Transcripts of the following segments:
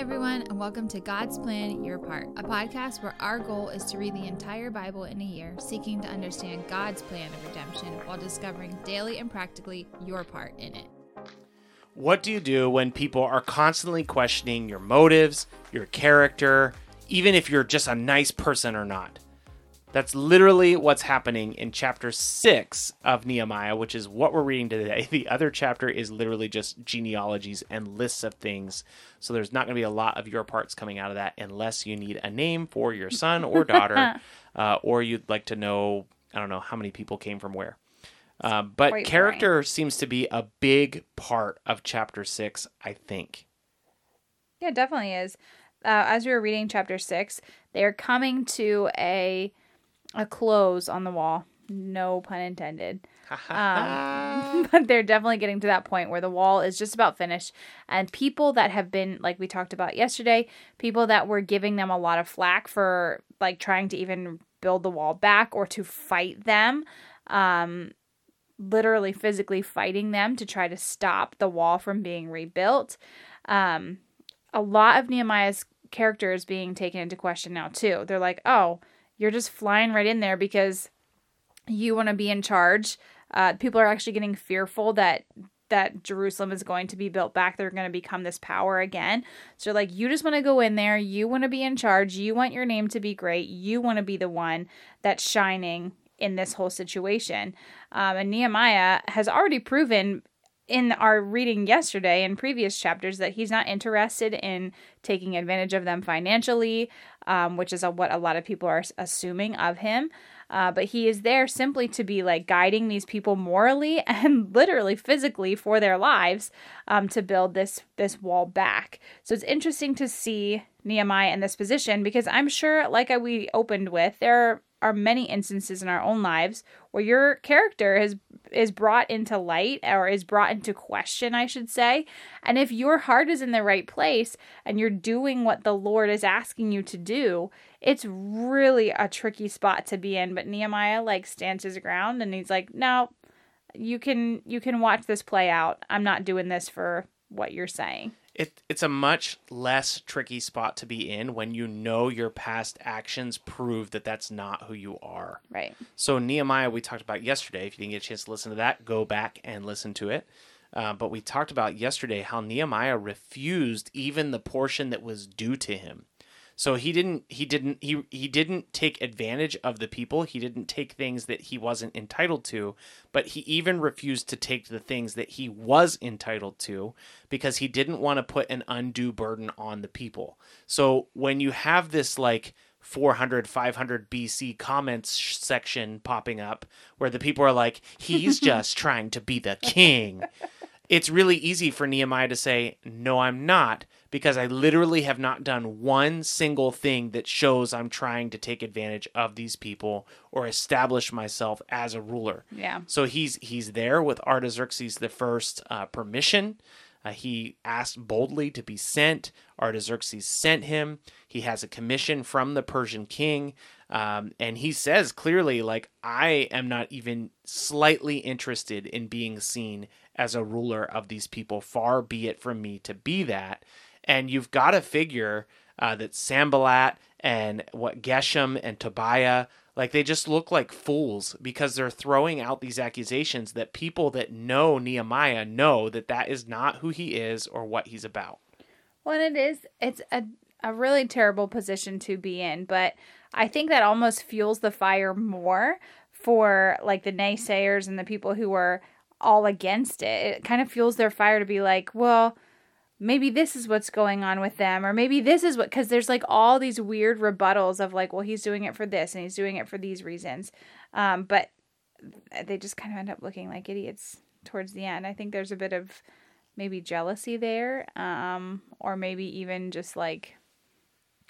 everyone, and welcome to God's Plan Your Part, a podcast where our goal is to read the entire Bible in a year, seeking to understand God's plan of redemption while discovering daily and practically your part in it. What do you do when people are constantly questioning your motives, your character, even if you're just a nice person or not? That's literally what's happening in chapter 6 of Nehemiah, which is what we're reading today. The other chapter is literally just genealogies and lists of things. So there's not going to be a lot of your parts coming out of that unless you need a name for your son or daughter, uh, or you'd like to know, I don't know, how many people came from where. Uh, but Quite character seems to be a big part of chapter 6, I think. Yeah, it definitely is. Uh, as we were reading chapter six, they're coming to a a close on the wall. No pun intended. Um, but they're definitely getting to that point where the wall is just about finished, and people that have been like we talked about yesterday, people that were giving them a lot of flack for like trying to even build the wall back or to fight them, um, literally physically fighting them to try to stop the wall from being rebuilt. Um, a lot of Nehemiah's character is being taken into question now too. They're like, "Oh, you're just flying right in there because you want to be in charge." Uh, people are actually getting fearful that that Jerusalem is going to be built back. They're going to become this power again. So like, you just want to go in there. You want to be in charge. You want your name to be great. You want to be the one that's shining in this whole situation. Um, and Nehemiah has already proven in our reading yesterday in previous chapters that he's not interested in taking advantage of them financially, um, which is a, what a lot of people are assuming of him. Uh, but he is there simply to be like guiding these people morally and literally physically for their lives um, to build this this wall back. So it's interesting to see Nehemiah in this position because I'm sure, like I, we opened with, there are many instances in our own lives where your character is is brought into light or is brought into question, I should say. And if your heart is in the right place and you're doing what the Lord is asking you to do, it's really a tricky spot to be in. But Nehemiah like stands his ground and he's like, "No, you can you can watch this play out. I'm not doing this for what you're saying." It it's a much less tricky spot to be in when you know your past actions prove that that's not who you are. Right. So Nehemiah, we talked about yesterday. If you didn't get a chance to listen to that, go back and listen to it. Uh, but we talked about yesterday how Nehemiah refused even the portion that was due to him. So he didn't he didn't he he didn't take advantage of the people. He didn't take things that he wasn't entitled to, but he even refused to take the things that he was entitled to because he didn't want to put an undue burden on the people. So when you have this like 400 500 BC comments section popping up where the people are like he's just trying to be the king. It's really easy for Nehemiah to say, "No, I'm not." because I literally have not done one single thing that shows I'm trying to take advantage of these people or establish myself as a ruler. Yeah. So he's he's there with Artaxerxes the first uh, permission. Uh, he asked boldly to be sent. Artaxerxes sent him. He has a commission from the Persian king. Um, and he says clearly, like, I am not even slightly interested in being seen as a ruler of these people. Far be it from me to be that. And you've got to figure uh, that Sanballat and what Geshem and Tobiah, like they just look like fools because they're throwing out these accusations that people that know Nehemiah know that that is not who he is or what he's about. Well, it is. It's a a really terrible position to be in, but I think that almost fuels the fire more for like the naysayers and the people who are all against it. It kind of fuels their fire to be like, well, maybe this is what's going on with them or maybe this is what because there's like all these weird rebuttals of like well he's doing it for this and he's doing it for these reasons um, but they just kind of end up looking like idiots towards the end i think there's a bit of maybe jealousy there um, or maybe even just like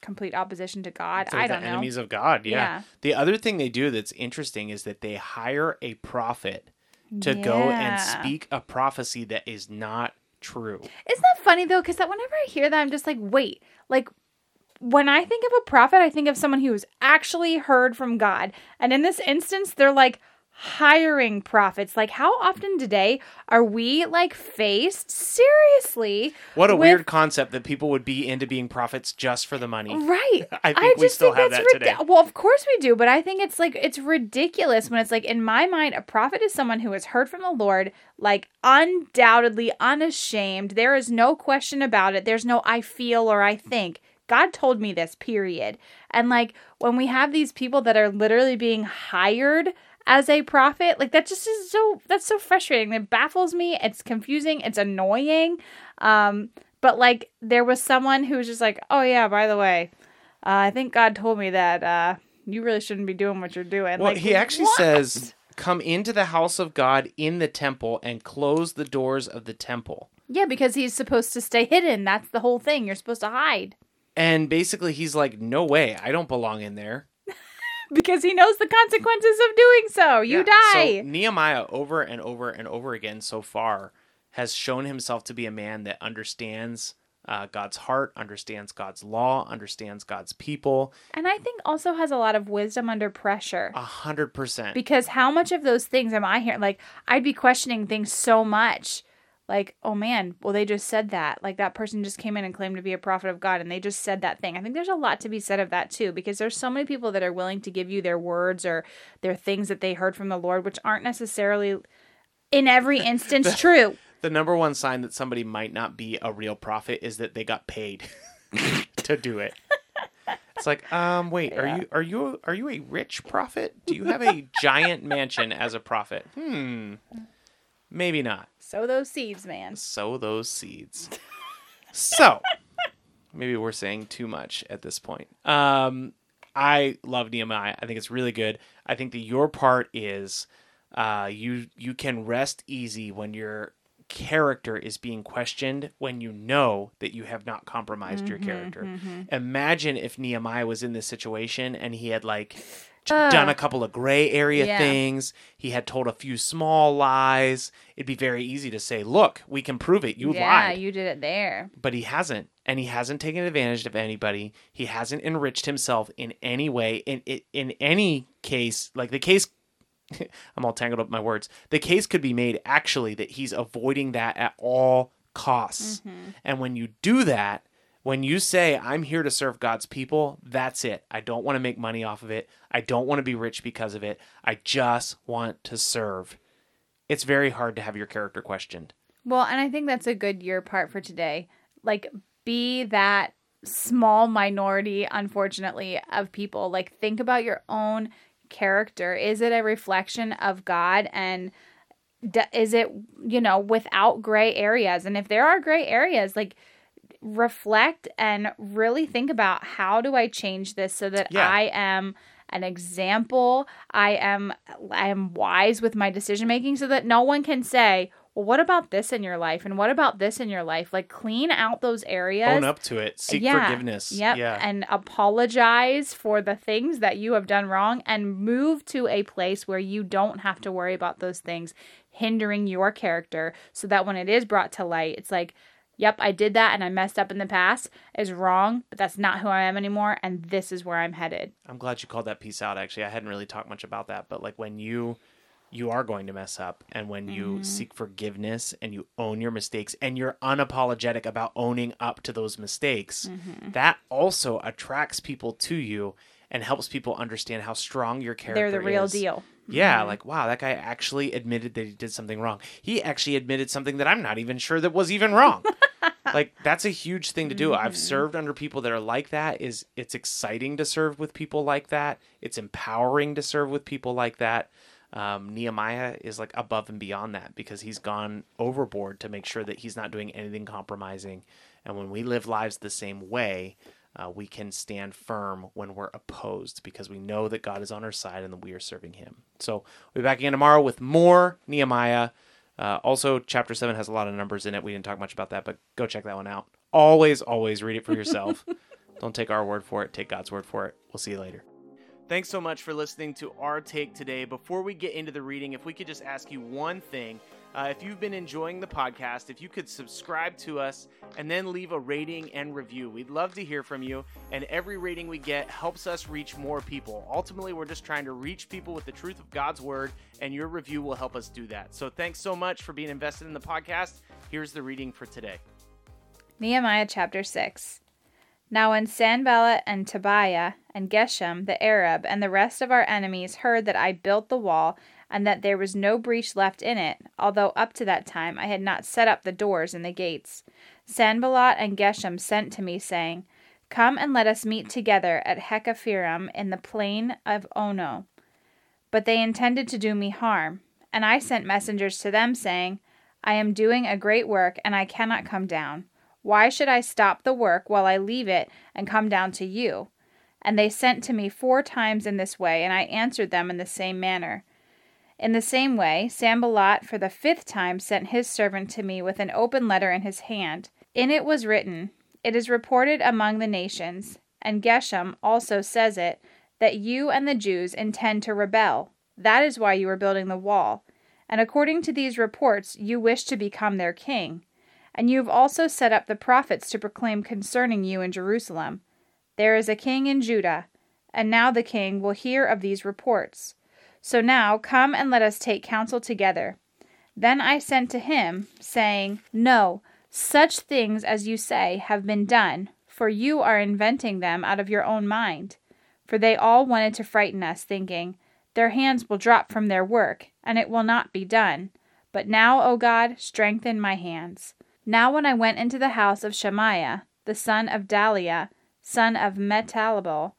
complete opposition to god It's i don't know enemies of God. Yeah. Yeah. The other thing they do that's interesting is that they hire a prophet to go and speak a prophecy that is not true. Isn't funny though? Because that whenever I hear that, I'm just like, wait, like when I think of a prophet, I think of someone who's actually heard from God, and in this instance, they're like hiring prophets. Like, how often today are we like faced seriously? What a with- weird concept that people would be into being prophets just for the money. Right. I think we still have that today. Well, of course we do, but I think it's like it's ridiculous when it's like in my mind, a prophet is someone who has heard from the Lord, like undoubtedly unashamed. There is no question about it. There's no I feel or I think. God told me this, period. And like when we have these people that are literally being hired as a prophet, like that just is so that's so frustrating. It baffles me. It's confusing. It's annoying. Um, but like there was someone who was just like, "Oh yeah, by the way, uh, I think God told me that uh, you really shouldn't be doing what you're doing." Well, like, he actually what? says, "Come into the house of God in the temple and close the doors of the temple." "Yeah," because he's supposed to stay hidden. That's the whole thing. You're supposed to hide And basically, he's like, "No way, I don't belong in there." Because he knows the consequences of doing so. You Yeah. die. So Nehemiah, over and over and over again so far, has shown himself to be a man that understands uh, God's heart, understands God's law, understands God's people. and I think also has a lot of wisdom under pressure. A hundred percent. Because how much of those things am I hearing? Like, I'd be questioning things so much. Like, oh man, well, they just said that. Like, that person just came in and claimed to be a prophet of God and they just said that thing. I think there's a lot to be said of that too, because there's so many people that are willing to give you their words or their things that they heard from the Lord, which aren't necessarily in every instance true. The number one sign that somebody might not be a real prophet is that they got paid to do it. It's like, um, wait, are you are you are you a rich prophet? Do you have a giant mansion as a prophet? Hmm. Maybe not. Sow those seeds, man. Sow those seeds. So, maybe we're saying too much at this point. Um, I love Nehemiah. I think it's really good. I think that your part is uh, you you can rest easy when your character is being questioned when you know that you have not compromised your character. Imagine if Nehemiah was in this situation and he had like j- done a couple of gray area Yeah. things. He had told a few small lies. It'd be very easy to say, "Look, we can prove it. You yeah, lied." you did it there. but he hasn't and he hasn't taken advantage of anybody he hasn't enriched himself in any way in in, in any case like the case i'm all tangled up my words the case could be made actually that he's avoiding that at all costs mm-hmm. and when you do that when you say i'm here to serve god's people that's it i don't want to make money off of it i don't want to be rich because of it i just want to serve it's very hard to have your character questioned Well, and I think that's a good year part for today. Like, be that small minority, unfortunately, of people. Like, think about your own character. Is it a reflection of God? And is it, you know, without gray areas? And if there are gray areas, like, reflect and really think about how do I change this so that Yeah. I am an example i am i am wise with my decision making so that no one can say well what about this in your life and what about this in your life? Like clean out those areas. Own up to it. Seek forgiveness. Yep. yeah. And apologize for the things that you have done wrong and move to a place where you don't have to worry about those things hindering your character so that when it is brought to light, it's like, yep, I did that and I messed up in the past is wrong, but that's not who I am anymore. And this is where I'm headed. I'm glad you called that piece out. Actually, I hadn't really talked much about that, but like when you you are going to mess up, and when you Mm-hmm. seek forgiveness and you own your mistakes, and you're unapologetic about owning up to those mistakes, Mm-hmm. that also attracts people to you and helps people understand how strong your character is. They're the real is. deal. Yeah, like wow, that guy actually admitted that he did something wrong. He actually admitted something that I'm not even sure that was even wrong. like that's a huge thing to do. I've served under people that are like that. Is it's exciting to serve with people like that. It's empowering to serve with people like that. Um, Nehemiah is like above and beyond that because he's gone overboard to make sure that he's not doing anything compromising. And when we live lives the same way, uh, we can stand firm when we're opposed because we know that God is on our side and that we are serving Him. So we'll be back again tomorrow with more Nehemiah. Uh, also, chapter 7 has a lot of numbers in it. We didn't talk much about that, but go check that one out. Always, always read it for yourself. Don't take our word for it, take God's word for it. We'll see you later. Thanks so much for listening to our take today. Before we get into the reading, if we could just ask you one thing, Uh, if you've been enjoying the podcast, if you could subscribe to us and then leave a rating and review, we'd love to hear from you. And every rating we get helps us reach more people. Ultimately, we're just trying to reach people with the truth of God's word, and your review will help us do that. So thanks so much for being invested in the podcast. Here's the reading for today Nehemiah chapter 6. Now, when Sanballat and Tobiah and Geshem the Arab and the rest of our enemies heard that I built the wall and that there was no breach left in it, although up to that time I had not set up the doors and the gates. Sanballat and Geshem sent to me, saying, Come and let us meet together at Hakkephirim in the plain of Ono. But they intended to do me harm, and I sent messengers to them, saying, I am doing a great work, and I cannot come down. Why should I stop the work while I leave it and come down to you? And they sent to me four times in this way, and I answered them in the same manner. In the same way, Sanballat for the fifth time sent his servant to me with an open letter in his hand. In it was written, It is reported among the nations, and Geshem also says it, that you and the Jews intend to rebel. That is why you are building the wall. And according to these reports, you wish to become their king. And you have also set up the prophets to proclaim concerning you in Jerusalem There is a king in Judah, and now the king will hear of these reports. So now come and let us take counsel together. Then I sent to him, saying, No, such things as you say have been done, for you are inventing them out of your own mind. For they all wanted to frighten us, thinking, Their hands will drop from their work, and it will not be done. But now, O God, strengthen my hands. Now, when I went into the house of Shemaiah, the son of Delaiah, son of Mehetabel,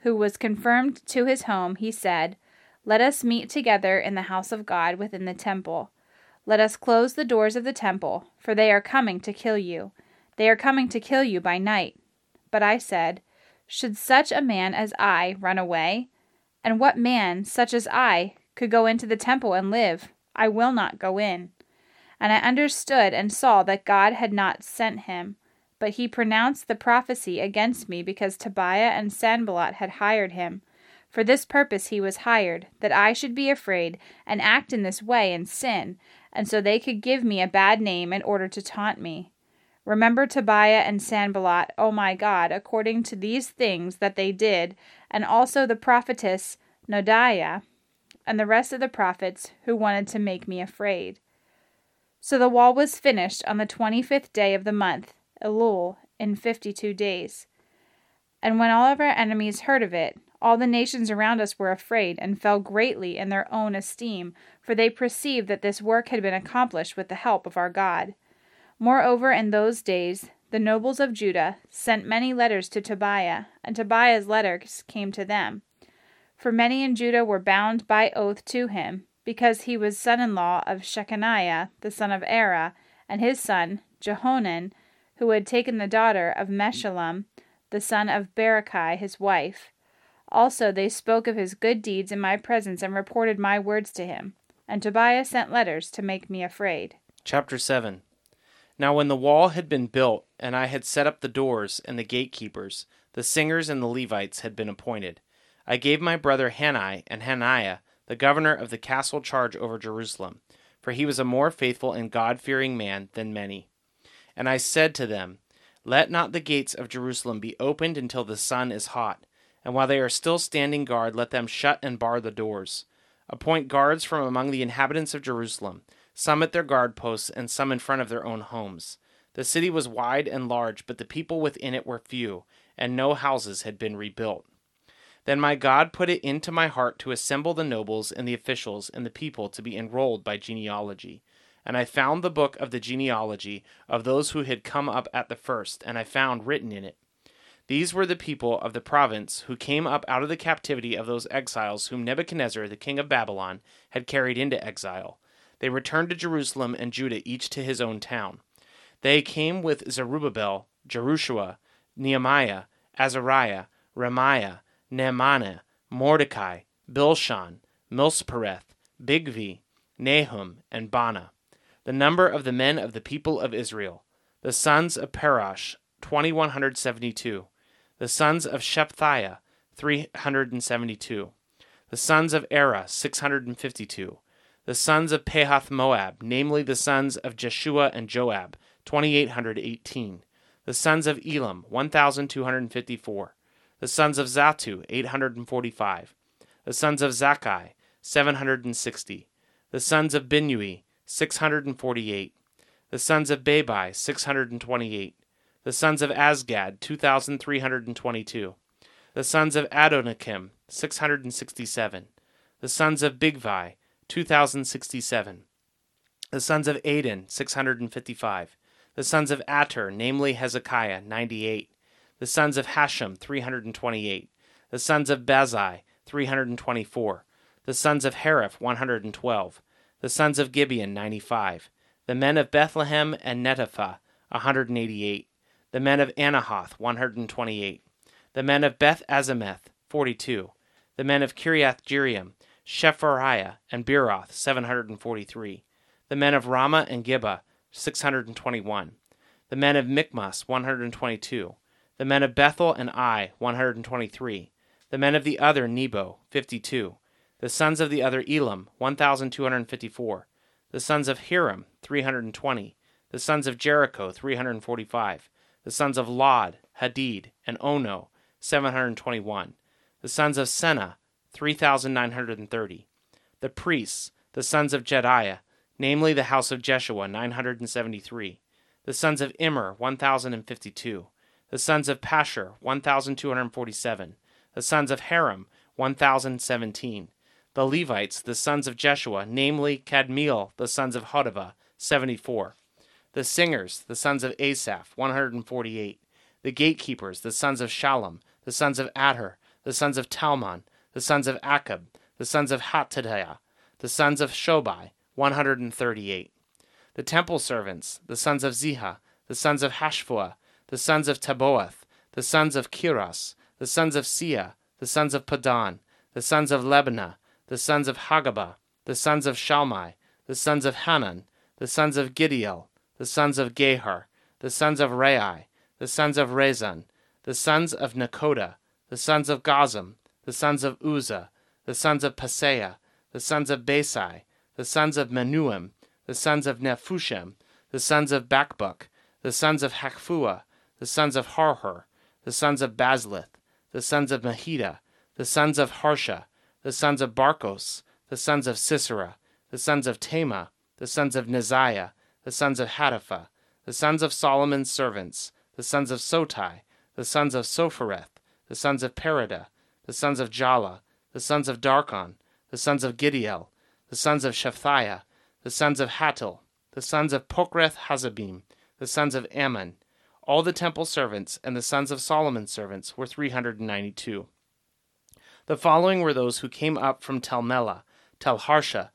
who was confirmed to his home, he said, let us meet together in the house of God within the temple. Let us close the doors of the temple, for they are coming to kill you. They are coming to kill you by night. But I said, Should such a man as I run away? And what man, such as I, could go into the temple and live? I will not go in. And I understood and saw that God had not sent him, but he pronounced the prophecy against me because Tobiah and Sanballat had hired him. For this purpose he was hired, that I should be afraid and act in this way and sin, and so they could give me a bad name in order to taunt me. Remember Tobiah and Sanballat, O my God, according to these things that they did, and also the prophetess Noadiah, and the rest of the prophets who wanted to make me afraid. So the wall was finished on the twenty fifth day of the month, Elul, in fifty two days. And when all of our enemies heard of it, all the nations around us were afraid and fell greatly in their own esteem, for they perceived that this work had been accomplished with the help of our God. Moreover, in those days, the nobles of Judah sent many letters to Tobiah, and Tobiah's letters came to them. For many in Judah were bound by oath to him, because he was son in law of Shechaniah, the son of Arah, and his son, Jehonan, who had taken the daughter of Meshullam, the son of Berechiah, his wife. Also they spoke of his good deeds in my presence and reported my words to him. And Tobiah sent letters to make me afraid. Chapter 7 Now when the wall had been built, and I had set up the doors and the gatekeepers, the singers and the Levites had been appointed. I gave my brother Hanani and Hananiah, the governor of the castle, charge over Jerusalem, for he was a more faithful and God fearing man than many. And I said to them, Let not the gates of Jerusalem be opened until the sun is hot and while they are still standing guard, let them shut and bar the doors. Appoint guards from among the inhabitants of Jerusalem, some at their guard posts, and some in front of their own homes. The city was wide and large, but the people within it were few, and no houses had been rebuilt. Then my God put it into my heart to assemble the nobles and the officials and the people to be enrolled by genealogy. And I found the book of the genealogy of those who had come up at the first, and I found written in it these were the people of the province who came up out of the captivity of those exiles whom Nebuchadnezzar, the king of Babylon, had carried into exile. They returned to Jerusalem and Judah, each to his own town. They came with Zerubbabel, Jerushua, Nehemiah, Azariah, Raamiah, Nehemiah, Mordecai, Bilshan, Mispereth, Bigvai, Nehum, and Baanah. The number of the men of the people of Israel, the sons of Parosh, 2172 the sons of Shephatiah, 372. The sons of Arah, 652. The sons of Pahath Moab, namely the sons of Jeshua and Joab, 2818. The sons of Elam, 1254. The sons of Zattu, 845. The sons of Zakkai, 760. The sons of Binnui, 648. The sons of Bebai, 628. The sons of Azgad, 2,322. The sons of Adonikam, 667. The sons of Bigvai, 2,067. The sons of Adin, 655. The sons of Ater, namely Hezekiah, 98. The sons of Hashum, 328. The sons of Bezai, 324. The sons of Hariph, 112. The sons of Gibeon, 95. The men of Bethlehem and Netophah, 188. The men of Anathoth, 128. The men of Beth Azimeth, 42. The men of Kiriath Jearim, Shephariah, and Beeroth, 743. The men of Ramah and Gibeah, 621. The men of Michmas, 122. The men of Bethel and Ai, 123. The men of the other Nebo, 52. The sons of the other Elam, 1,254. The sons of Harim, 320. The sons of Jericho, 345. The sons of Lod, Hadid, and Ono, 721. The sons of Senaah, 3,930. The priests, the sons of Jedaiah, namely the house of Jeshua, 973. The sons of Immer, 1,052. The sons of Pashur, 1,247. The sons of Harim, 1,017. The Levites, the sons of Jeshua, namely Kadmiel, the sons of Hodevah, 74. The singers, the sons of Asaph, 148. The gatekeepers, the sons of Shallum, the sons of Ater, the sons of Talmon, the sons of Akab, the sons of Hattadiah, the sons of Shobai, 138. The temple servants, the sons of Ziha, the sons of Hashphua, the sons of Tabbaoth, the sons of Keros, the sons of Sia, the sons of Padon, the sons of Lebanah, the sons of Hagabah, the sons of Shalmai, the sons of Hanan, the sons of Giddel, the sons of Gahar, the sons of Rai, the sons of Rezin, the sons of Nekoda, the sons of Gazam, the sons of Uzzah, the sons of Paseah, the sons of Besai, the sons of Meunim, the sons of Nephushem, the sons of Bakbuk, the sons of Hakupha, the sons of Harhur, the sons of Bazlith, the sons of Mahida, the sons of Harsha, the sons of Barkos, the sons of Sisera, the sons of Temah, the sons of Neziah, the sons of Hatipha, the sons of Solomon's servants, the sons of Sotai, the sons of Sophereth, the sons of Perida, the sons of Jaala, the sons of Darkon, the sons of Giddel, the sons of Shephatiah, the sons of Hattil, the sons of Pochereth Hazzebaim, the sons of Amon. All the temple servants and the sons of Solomon's servants were 392. The following were those who came up from Tel Melah, Tel Harsha,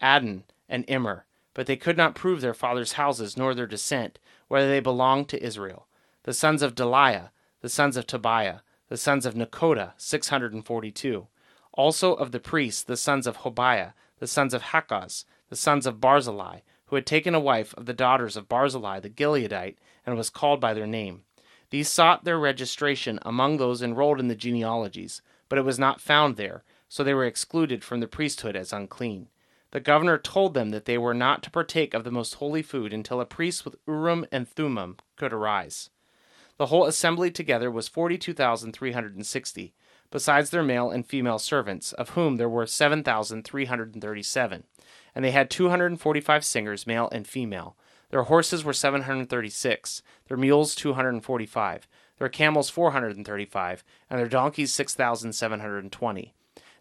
Addon, and Immer, but they could not prove their fathers' houses nor their descent, whether they belonged to Israel. The sons of Delaiah, the sons of Tobiah, the sons of Nekoda, 642. Also of the priests, the sons of Hobaiah, the sons of Hakkoz, the sons of Barzillai, who had taken a wife of the daughters of Barzillai the Gileadite, and was called by their name. These sought their registration among those enrolled in the genealogies, but it was not found there, so they were excluded from the priesthood as unclean. The governor told them that they were not to partake of the most holy food until a priest with Urim and Thummim could arise. The whole assembly together was 42,360, besides their male and female servants, of whom there were 7,337. And they had 245 singers, male and female. Their horses were 736, their mules 245, their camels 435, and their donkeys 6,720.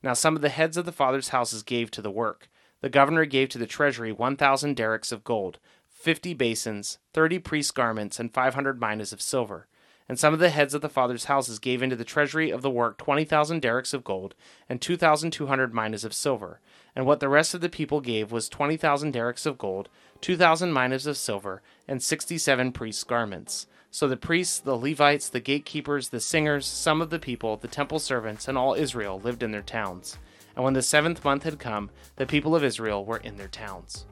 Now some of the heads of the fathers' houses gave to the work. The governor gave to the treasury 1,000 darics of gold, 50 basins, 30 priests' garments, and 500 minas of silver. And some of the heads of the fathers' houses gave into the treasury of the work 20,000 darics of gold, and 2,200 minas of silver. And what the rest of the people gave was 20,000 darics of gold, 2,000 minas of silver, and 67 priests' garments. So the priests, the Levites, the gatekeepers, the singers, some of the people, the temple servants, and all Israel lived in their towns. And when the seventh month had come, the people of Israel were in their towns.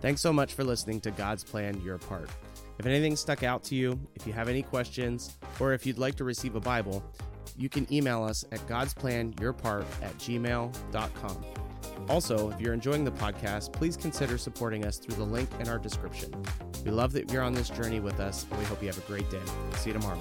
Thanks so much for listening to God's Plan Your Part. If anything stuck out to you, if you have any questions, or if you'd like to receive a Bible, you can email us at God's Plan Your Part at gmail.com. Also, if you're enjoying the podcast, please consider supporting us through the link in our description. We love that you're on this journey with us, and we hope you have a great day. See you tomorrow.